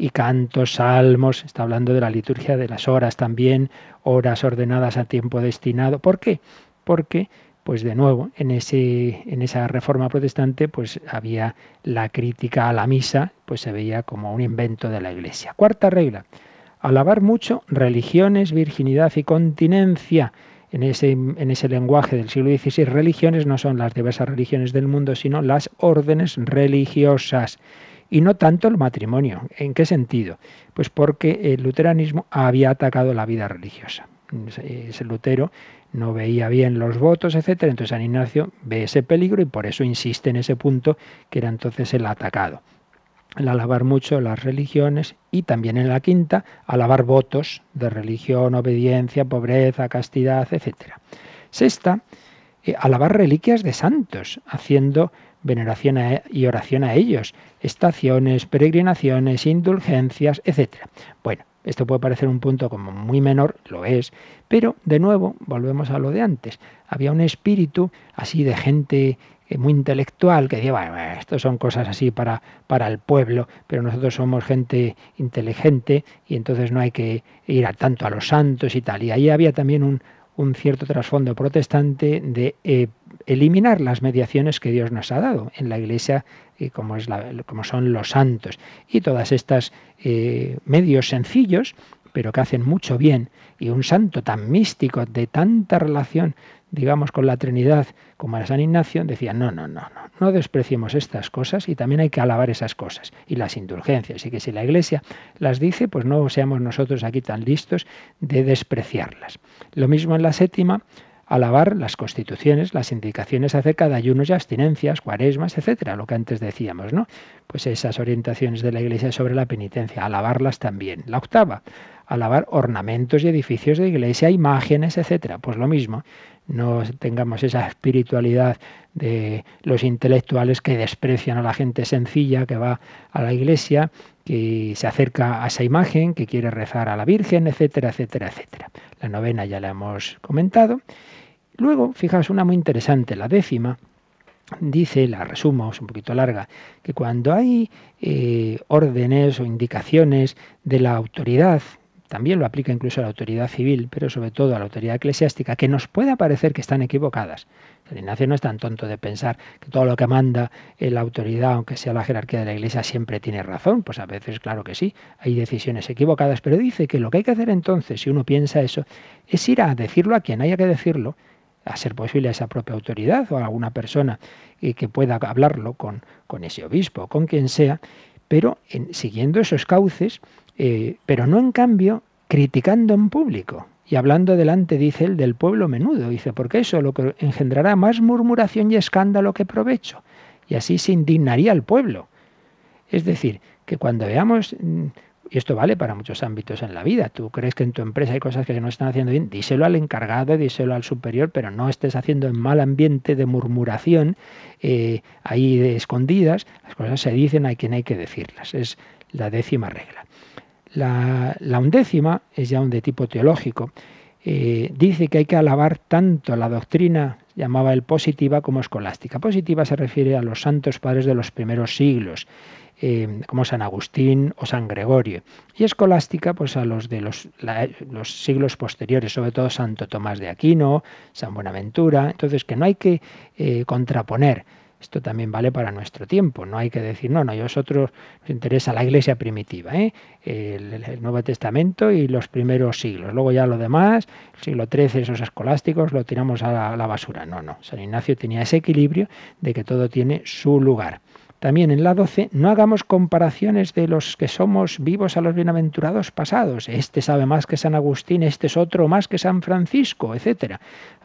Y cantos, salmos, está hablando de la liturgia de las horas también, horas ordenadas a tiempo destinado. ¿Por qué? porque pues de nuevo, en, ese, en esa reforma protestante, pues había la crítica a la misa, pues se veía como un invento de la Iglesia. Cuarta regla, alabar mucho religiones, virginidad y continencia. En ese, en ese lenguaje del siglo XVI, religiones no son las diversas religiones del mundo, sino las órdenes religiosas. Y no tanto el matrimonio. ¿En qué sentido? Pues porque el luteranismo había atacado la vida religiosa. Ese Lutero no veía bien los votos, etcétera. Entonces San Ignacio ve ese peligro y por eso insiste en ese punto que era entonces el atacado. El alabar mucho las religiones y también en la quinta, alabar votos de religión, obediencia, pobreza, castidad, etcétera. Sexta, eh, alabar reliquias de santos, haciendo veneración y oración a ellos, estaciones, peregrinaciones, indulgencias, etcétera. Bueno, esto puede parecer un punto como muy menor, lo es, pero de nuevo volvemos a lo de antes. Había un espíritu así de gente eh, muy intelectual que decía, bueno, esto son cosas así para, para el pueblo, pero nosotros somos gente inteligente y entonces no hay que ir a tanto a los santos y tal. Y ahí había también un, un cierto trasfondo protestante de eh, eliminar las mediaciones que Dios nos ha dado en la Iglesia, eh, como, es como son los santos. Y todas estas eh, medios sencillos, pero que hacen mucho bien, y un santo tan místico, de tanta relación digamos, con la Trinidad como a San Ignacio, decía, no, no, no, no, no despreciemos estas cosas y también hay que alabar esas cosas y las indulgencias. Y que si la Iglesia las dice, pues no seamos nosotros aquí tan listos de despreciarlas. Lo mismo en la séptima, alabar las constituciones, las indicaciones acerca de ayunos y abstinencias, cuaresmas, etcétera, lo que antes decíamos, ¿no? Pues esas orientaciones de la Iglesia sobre la penitencia, alabarlas también. La octava, alabar ornamentos y edificios de iglesia, imágenes, etcétera. Pues lo mismo, no tengamos esa espiritualidad de los intelectuales que desprecian a la gente sencilla que va a la iglesia, que se acerca a esa imagen, que quiere rezar a la Virgen, etcétera, etcétera, etcétera. La novena ya la hemos comentado. Luego, fijaos una muy interesante, la décima, dice, la resumo, es un poquito larga, que cuando hay eh, órdenes o indicaciones de la autoridad, también lo aplica incluso a la autoridad civil, pero sobre todo a la autoridad eclesiástica, que nos pueda parecer que están equivocadas. El Ignacio no es tan tonto de pensar que todo lo que manda la autoridad, aunque sea la jerarquía de la Iglesia, siempre tiene razón. Pues a veces, claro que sí, hay decisiones equivocadas, pero dice que lo que hay que hacer entonces, si uno piensa eso, es ir a decirlo a quien haya que decirlo, a ser posible a esa propia autoridad o a alguna persona que pueda hablarlo con, con ese obispo, con quien sea, pero en, siguiendo esos cauces, eh, pero no en cambio criticando en público y hablando delante, dice él, del pueblo menudo. Dice, porque eso lo que engendrará más murmuración y escándalo que provecho. Y así se indignaría el pueblo. Es decir, que cuando veamos mm, y esto vale para muchos ámbitos en la vida. Tú crees que en tu empresa hay cosas que no están haciendo bien, díselo al encargado, díselo al superior, pero no estés haciendo en mal ambiente de murmuración, eh, ahí de escondidas. Las cosas se dicen a quien hay que decirlas. Es la décima regla. La, undécima es ya un de tipo teológico. Eh, dice que hay que alabar tanto la doctrina llamaba el positiva como escolástica. Positiva se refiere a los santos padres de los primeros siglos. Eh, como San Agustín o San Gregorio. Y escolástica, pues a los de los, los, siglos posteriores, sobre todo Santo Tomás de Aquino, San Buenaventura. Entonces, que no hay que eh, contraponer. Esto también vale para nuestro tiempo. No hay que decir, no, no, a vosotros os interesa la iglesia primitiva, ¿eh? el, Nuevo Testamento y los primeros siglos. Luego ya lo demás, el siglo XIII, esos escolásticos, lo tiramos a la, a la basura. No, no. San Ignacio tenía ese equilibrio de que todo tiene su lugar. También en la 12, no hagamos comparaciones de los que somos vivos a los bienaventurados pasados. Este sabe más que San Agustín, este es otro más que San Francisco, etc.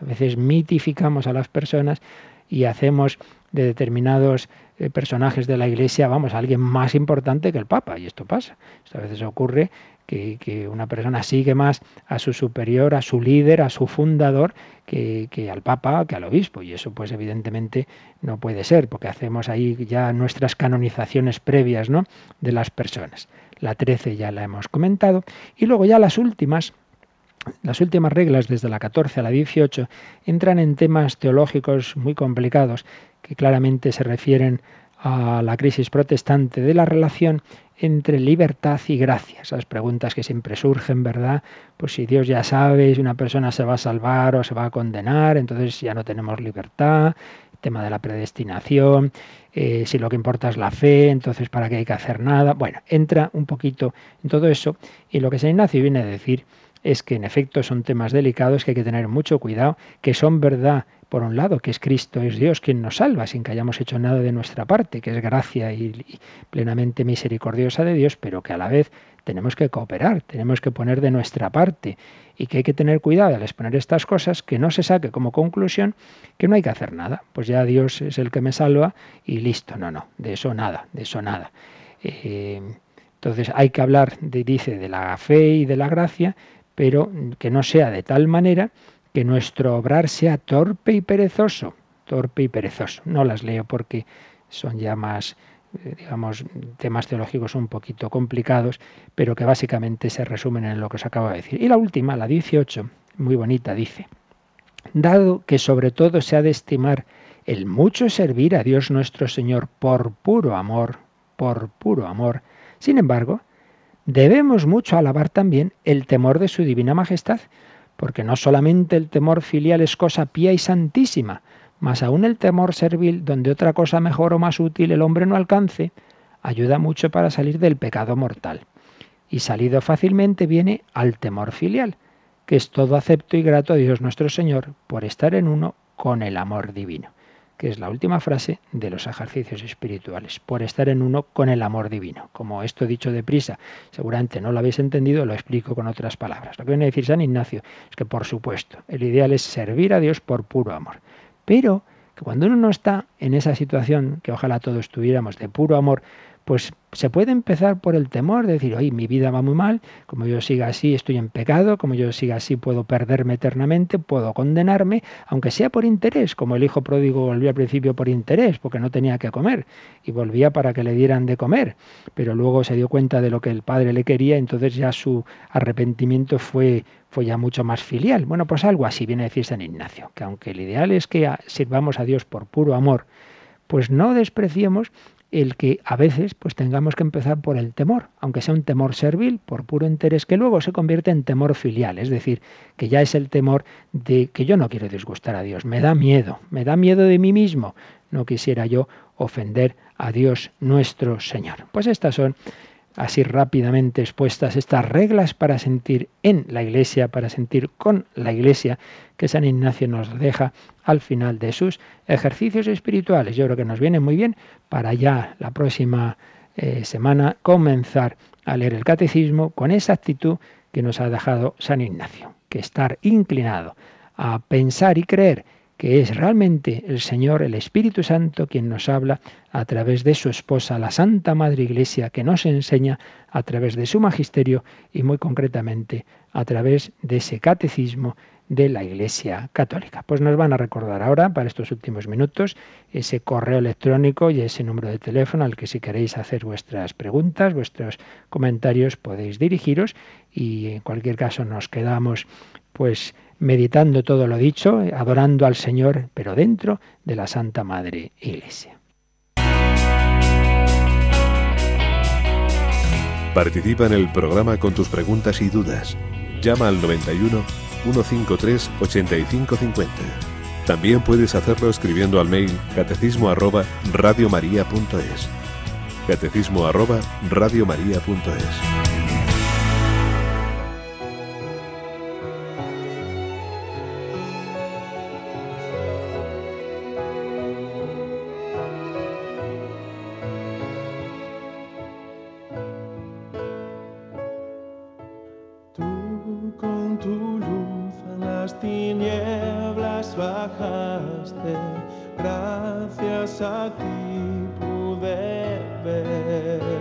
A veces mitificamos a las personas y hacemos de determinados eh, personajes de la Iglesia, vamos, a alguien más importante que el Papa. Y esto pasa. Esto a veces ocurre que, una persona sigue más a su superior, a su líder, a su fundador, que, que, al Papa, que al obispo. Y eso pues evidentemente no puede ser, porque hacemos ahí ya nuestras canonizaciones previas ¿no? de las personas. La 13 ya la hemos comentado. Y luego ya las últimas, las últimas reglas, desde la 14 a la 18, entran en temas teológicos muy complicados que claramente se refieren a la crisis protestante de la relación entre libertad y gracia. Esas preguntas que siempre surgen, ¿verdad? Pues si Dios ya sabe si una persona se va a salvar o se va a condenar, entonces ya no tenemos libertad. El tema de la predestinación, eh, si lo que importa es la fe, entonces ¿para qué hay que hacer nada? Bueno, entra un poquito en todo eso y lo que San Ignacio viene a decir es que en efecto son temas delicados que hay que tener mucho cuidado, que son verdad por un lado, que es Cristo, es Dios quien nos salva, sin que hayamos hecho nada de nuestra parte, que es gracia y, plenamente misericordiosa de Dios, pero que a la vez tenemos que cooperar, tenemos que poner de nuestra parte y que hay que tener cuidado al exponer estas cosas, que no se saque como conclusión que no hay que hacer nada, pues ya Dios es el que me salva y listo, no, no, de eso nada, de eso nada. Eh, entonces hay que hablar, de, dice, de la fe y de la gracia, pero que no sea de tal manera que nuestro obrar sea torpe y perezoso, torpe y perezoso. No las leo porque son ya más, eh, digamos, temas teológicos un poquito complicados, pero que básicamente se resumen en lo que os acabo de decir. Y la última, la 18, muy bonita, dice, dado que sobre todo se ha de estimar el mucho servir a Dios nuestro Señor por puro amor, por puro amor, sin embargo, debemos mucho alabar también el temor de su divina majestad, porque no solamente el temor filial es cosa pía y santísima, mas aún el temor servil, donde otra cosa mejor o más útil el hombre no alcance, ayuda mucho para salir del pecado mortal. Y salido fácilmente viene al temor filial, que es todo acepto y grato a Dios nuestro Señor por estar en uno con el amor divino que es la última frase de los ejercicios espirituales, por estar en uno con el amor divino. Como esto dicho deprisa, seguramente no lo habéis entendido, lo explico con otras palabras. Lo que viene a decir San Ignacio es que, por supuesto, el ideal es servir a Dios por puro amor. Pero que cuando uno no está en esa situación, que ojalá todos estuviéramos de puro amor, pues se puede empezar por el temor de decir, oye, mi vida va muy mal, como yo siga así estoy en pecado, como yo siga así puedo perderme eternamente, puedo condenarme, aunque sea por interés, como el hijo pródigo volvió al principio por interés, porque no tenía que comer, y volvía para que le dieran de comer, pero luego se dio cuenta de lo que el padre le quería, entonces ya su arrepentimiento fue, fue ya mucho más filial. Bueno, pues algo así viene a decir San Ignacio, que aunque el ideal es que sirvamos a Dios por puro amor, pues no despreciemos el que a veces pues tengamos que empezar por el temor, aunque sea un temor servil, por puro interés, que luego se convierte en temor filial, es decir, que ya es el temor de que yo no quiero disgustar a Dios, me da miedo, me da miedo de mí mismo, no quisiera yo ofender a Dios nuestro Señor. Pues estas son así rápidamente expuestas estas reglas para sentir en la iglesia, para sentir con la iglesia, que San Ignacio nos deja al final de sus ejercicios espirituales. Yo creo que nos viene muy bien para ya la próxima eh, semana comenzar a leer el catecismo con esa actitud que nos ha dejado San Ignacio, que estar inclinado a pensar y creer que es realmente el Señor, el Espíritu Santo, quien nos habla a través de su esposa, la Santa Madre Iglesia, que nos enseña a través de su magisterio y muy concretamente a través de ese catecismo de la Iglesia Católica. Pues nos van a recordar ahora, para estos últimos minutos, ese correo electrónico y ese número de teléfono al que si queréis hacer vuestras preguntas, vuestros comentarios, podéis dirigiros y en cualquier caso nos quedamos pues meditando todo lo dicho, adorando al Señor, pero dentro de la Santa Madre Iglesia. Participa en el programa con tus preguntas y dudas. Llama al 91 153 8550. También puedes hacerlo escribiendo al mail catecismo arroba radiomaria.es. Catecismo arroba. Gracias a ti pude ver.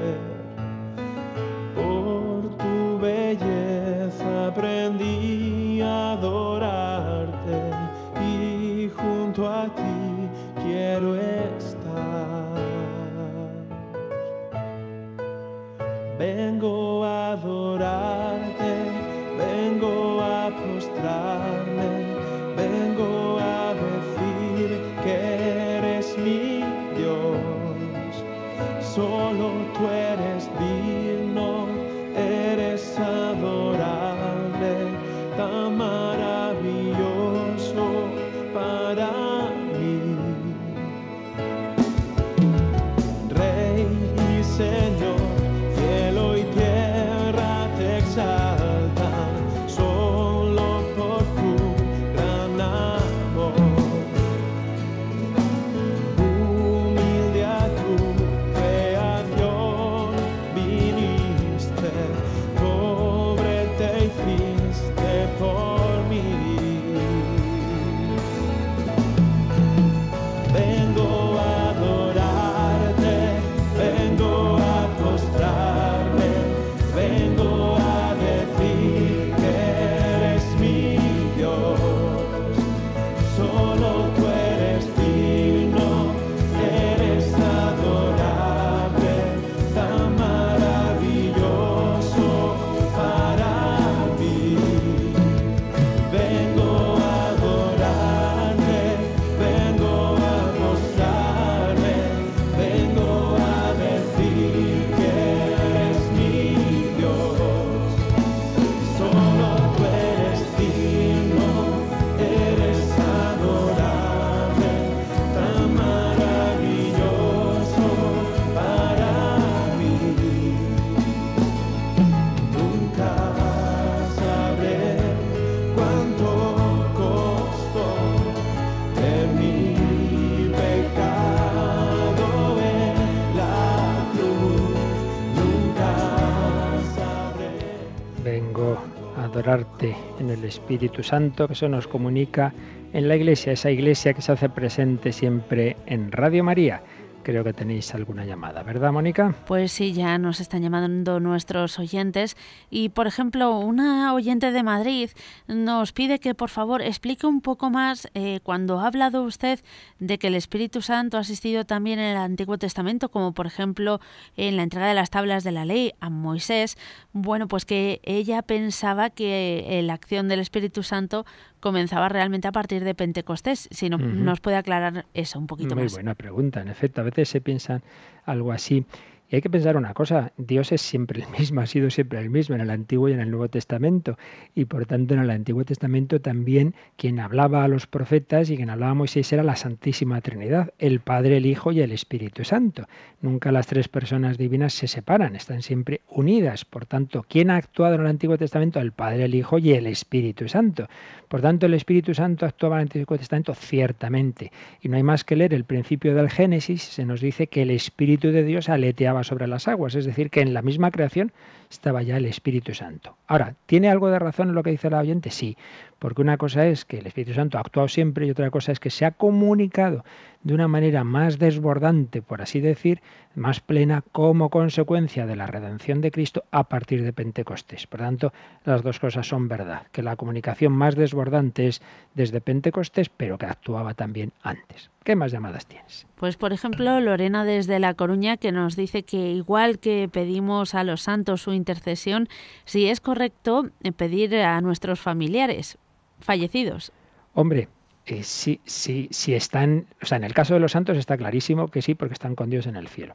Espíritu Santo, que eso nos comunica en la iglesia, esa iglesia que se hace presente siempre en Radio María. Creo que tenéis alguna llamada, ¿verdad, Mónica? Pues sí, ya nos están llamando nuestros oyentes y, por ejemplo, una oyente de Madrid nos pide que, por favor, explique un poco más eh, cuando ha hablado usted de que el Espíritu Santo ha asistido también en el Antiguo Testamento, como por ejemplo en la entrega de las tablas de la ley a Moisés. Bueno, pues que ella pensaba que eh, la acción del Espíritu Santo comenzaba realmente a partir de Pentecostés. Si no, nos puede aclarar eso un poquito Muy más. buena pregunta. En efecto, a veces se piensa algo así. Y hay que pensar una cosa, Dios es siempre el mismo, ha sido siempre el mismo en el Antiguo y en el Nuevo Testamento. Y por tanto en el Antiguo Testamento también quien hablaba a los profetas y quien hablaba a Moisés era la Santísima Trinidad, el Padre, el Hijo y el Espíritu Santo. Nunca las tres personas divinas se separan, están siempre unidas. Por tanto, ¿quién ha actuado en el Antiguo Testamento? El Padre, el Hijo y el Espíritu Santo. Por tanto, el Espíritu Santo actuaba en el Antiguo Testamento ciertamente. Y no hay más que leer el principio del Génesis, se nos dice que el Espíritu de Dios aleteaba sobre las aguas, es decir, que en la misma creación estaba ya el Espíritu Santo. Ahora, ¿tiene algo de razón en lo que dice la oyente? Sí, porque una cosa es que el Espíritu Santo ha actuado siempre y otra cosa es que se ha comunicado de una manera más desbordante, por así decir, más plena como consecuencia de la redención de Cristo a partir de Pentecostés. Por tanto, las dos cosas son verdad, que la comunicación más desbordante es desde Pentecostés, pero que actuaba también antes. ¿Qué más llamadas tienes? Pues por ejemplo, Lorena desde La Coruña que nos dice que igual que pedimos a los santos su intercesión, si es correcto eh, pedir a nuestros familiares fallecidos. Hombre, eh, sí, sí, sí están, o sea, en el caso de los santos está clarísimo que sí, porque están con Dios en el cielo.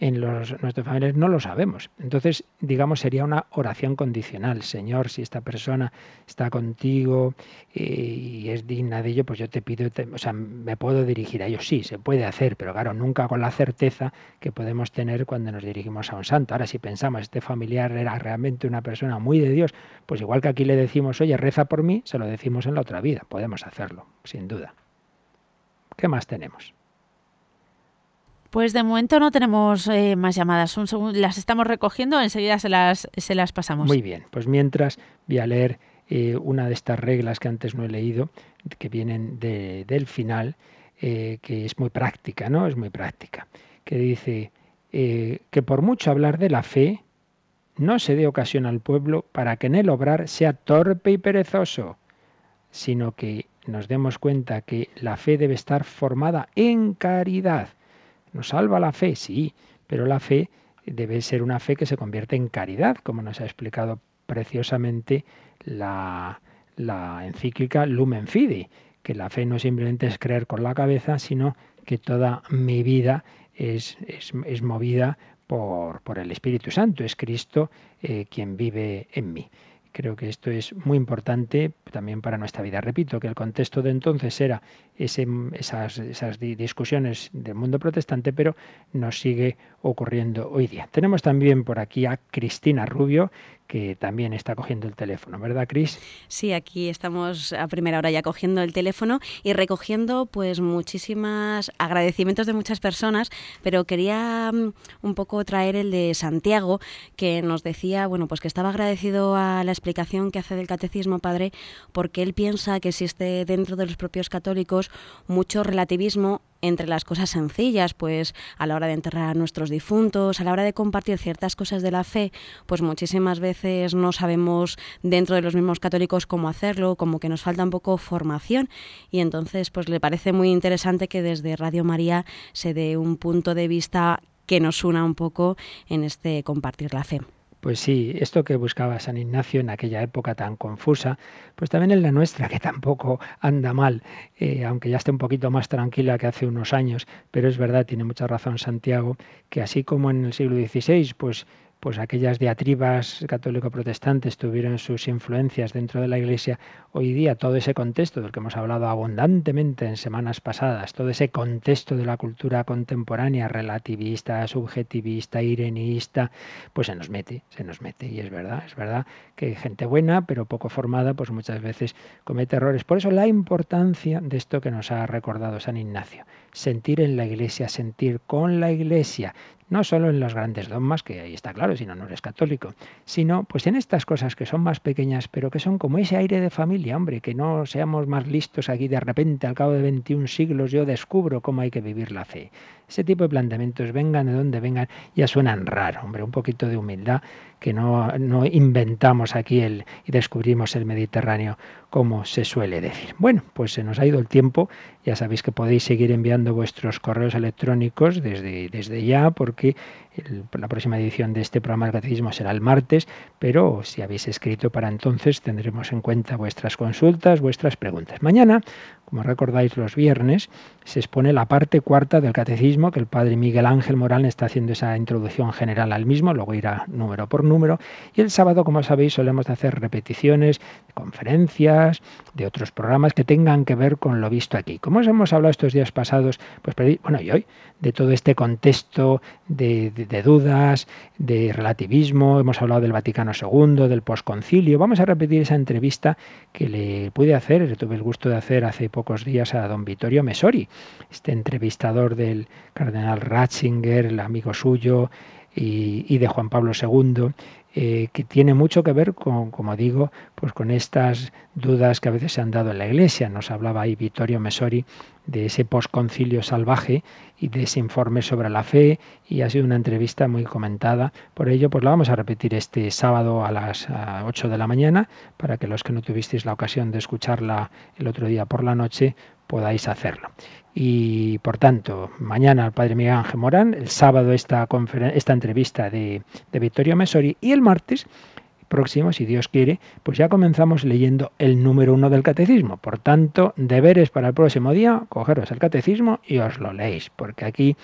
En los, nuestros familiares no lo sabemos. Entonces, digamos, sería una oración condicional. Señor, si esta persona está contigo eh, y es digna de ello, pues yo te pido, o sea, me puedo dirigir a ellos. Sí, se puede hacer, pero claro, nunca con la certeza que podemos tener cuando nos dirigimos a un santo. Ahora, si pensamos, este familiar era realmente una persona muy de Dios, pues igual que aquí le decimos, oye, reza por mí, se lo decimos en la otra vida. Podemos hacerlo, sin duda. ¿Qué más tenemos? Pues de momento no tenemos eh, más llamadas. Un segundo, las estamos recogiendo, enseguida se las, se las pasamos. Muy bien, pues mientras voy a leer eh, una de estas reglas que antes no he leído, que vienen de- del final, eh, que es muy práctica, ¿no? Es muy práctica, que dice eh, que por mucho hablar de la fe, no se dé ocasión al pueblo para que en el obrar sea torpe y perezoso, sino que nos demos cuenta que la fe debe estar formada en caridad. ¿Nos salva la fe? Sí, pero la fe debe ser una fe que se convierte en caridad, como nos ha explicado preciosamente la, la encíclica Lumen Fidei, que la fe no simplemente es creer con la cabeza, sino que toda mi vida es, es, es movida por, por, el Espíritu Santo, es Cristo eh, quien vive en mí. Creo que esto es muy importante también para nuestra vida. Repito que el contexto de entonces era ese, esas, esas, discusiones del mundo protestante, pero nos sigue ocurriendo hoy día. Tenemos también por aquí a Cristina Rubio, que también está cogiendo el teléfono, ¿verdad, Cris? Sí, aquí estamos a primera hora ya cogiendo el teléfono y recogiendo pues muchísimas agradecimientos de muchas personas, pero quería um, un poco traer el de Santiago, que nos decía, bueno, pues que estaba agradecido a la explicación que hace del catecismo, padre, porque él piensa que existe dentro de los propios católicos mucho relativismo entre las cosas sencillas, pues a la hora de enterrar a nuestros difuntos, a la hora de compartir ciertas cosas de la fe, pues muchísimas veces no sabemos dentro de los mismos católicos cómo hacerlo, como que nos falta un poco formación y entonces pues le parece muy interesante que desde Radio María se dé un punto de vista que nos una un poco en este compartir la fe. Pues sí, esto que buscaba San Ignacio en aquella época tan confusa, pues también en la nuestra, que tampoco anda mal, eh, aunque ya esté un poquito más tranquila que hace unos años, pero es verdad, tiene mucha razón Santiago, que así como en el siglo XVI, pues pues aquellas diatribas católico-protestantes tuvieron sus influencias dentro de la Iglesia, hoy día todo ese contexto del que hemos hablado abundantemente en semanas pasadas, todo ese contexto de la cultura contemporánea, relativista, subjetivista, irenista, pues se nos mete, se nos mete. Y es verdad, es verdad que gente buena, pero poco formada, pues muchas veces comete errores. Por eso la importancia de esto que nos ha recordado San Ignacio, sentir en la Iglesia, sentir con la Iglesia, no solo en los grandes dogmas, que ahí está claro, si no, no eres católico, sino pues en estas cosas que son más pequeñas, pero que son como ese aire de familia, hombre, que no seamos más listos aquí de repente, al cabo de 21 siglos, yo descubro cómo hay que vivir la fe. Ese tipo de planteamientos, vengan de donde vengan, ya suenan raro, hombre, un poquito de humildad que no, no inventamos aquí el, y descubrimos el Mediterráneo como se suele decir. Bueno, pues se nos ha ido el tiempo. Ya sabéis que podéis seguir enviando vuestros correos electrónicos desde, desde ya, porque la próxima edición de este programa del Catecismo será el martes, pero si habéis escrito para entonces tendremos en cuenta vuestras consultas, vuestras preguntas. Mañana, como recordáis los viernes, se expone la parte cuarta del Catecismo, que el padre Miguel Ángel Morán está haciendo esa introducción general al mismo, luego irá número por número, y el sábado, como sabéis, solemos hacer repeticiones, conferencias, de otros programas que tengan que ver con lo visto aquí. Como os hemos hablado estos días pasados, pues bueno, y hoy, de todo este contexto de, de- de dudas, de relativismo, hemos hablado del Vaticano II, del posconcilio, vamos a repetir esa entrevista que le pude hacer, le tuve el gusto de hacer hace pocos días a don Vittorio Mesori, este entrevistador del cardenal Ratzinger, el amigo suyo, y, y de Juan Pablo II, eh, que tiene mucho que ver con, como digo, pues con estas dudas que a veces se han dado en la Iglesia. Nos hablaba ahí Vittorio Mesori de ese posconcilio salvaje y de ese informe sobre la fe y ha sido una entrevista muy comentada. Por ello, pues la vamos a repetir este sábado a las ah, 8 de la mañana para que los que no tuvisteis la ocasión de escucharla el otro día por la noche podáis hacerlo. Y por tanto, mañana el padre Miguel Ángel Morán, el sábado esta, esta entrevista de, de Vittorio Mesori y el martes próximo, si Dios quiere, pues ya comenzamos leyendo el número uno del catecismo. Por tanto, deberes para el próximo día, cogeros el catecismo y os lo leéis, porque aquí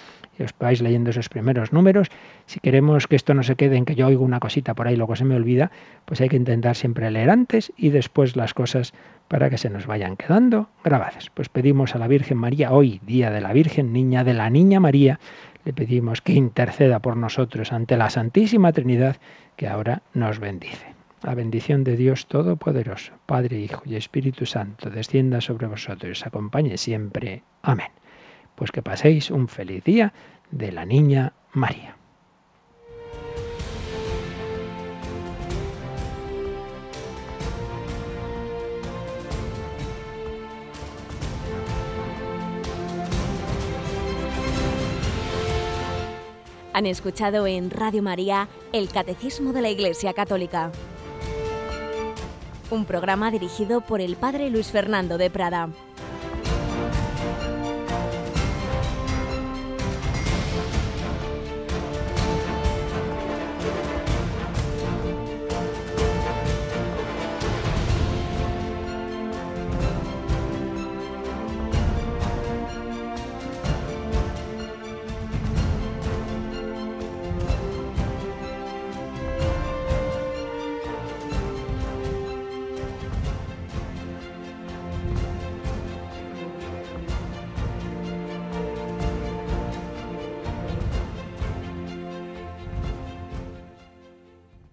os vais leyendo esos primeros números. Si queremos que esto no se quede en que yo oigo una cosita por ahí, luego se me olvida, pues hay que intentar siempre leer antes y después las cosas para que se nos vayan quedando grabadas. Pues pedimos a la Virgen María, hoy, Día de la Virgen, Niña de la Niña María, le pedimos que interceda por nosotros ante la Santísima Trinidad que ahora nos bendice. La bendición de Dios Todopoderoso, Padre, Hijo y Espíritu Santo, descienda sobre vosotros y os acompañe siempre. Amén. Pues que paséis un feliz día de la Niña María. Han escuchado en Radio María el Catecismo de la Iglesia Católica. Un programa dirigido por el Padre Luis Fernando de Prada.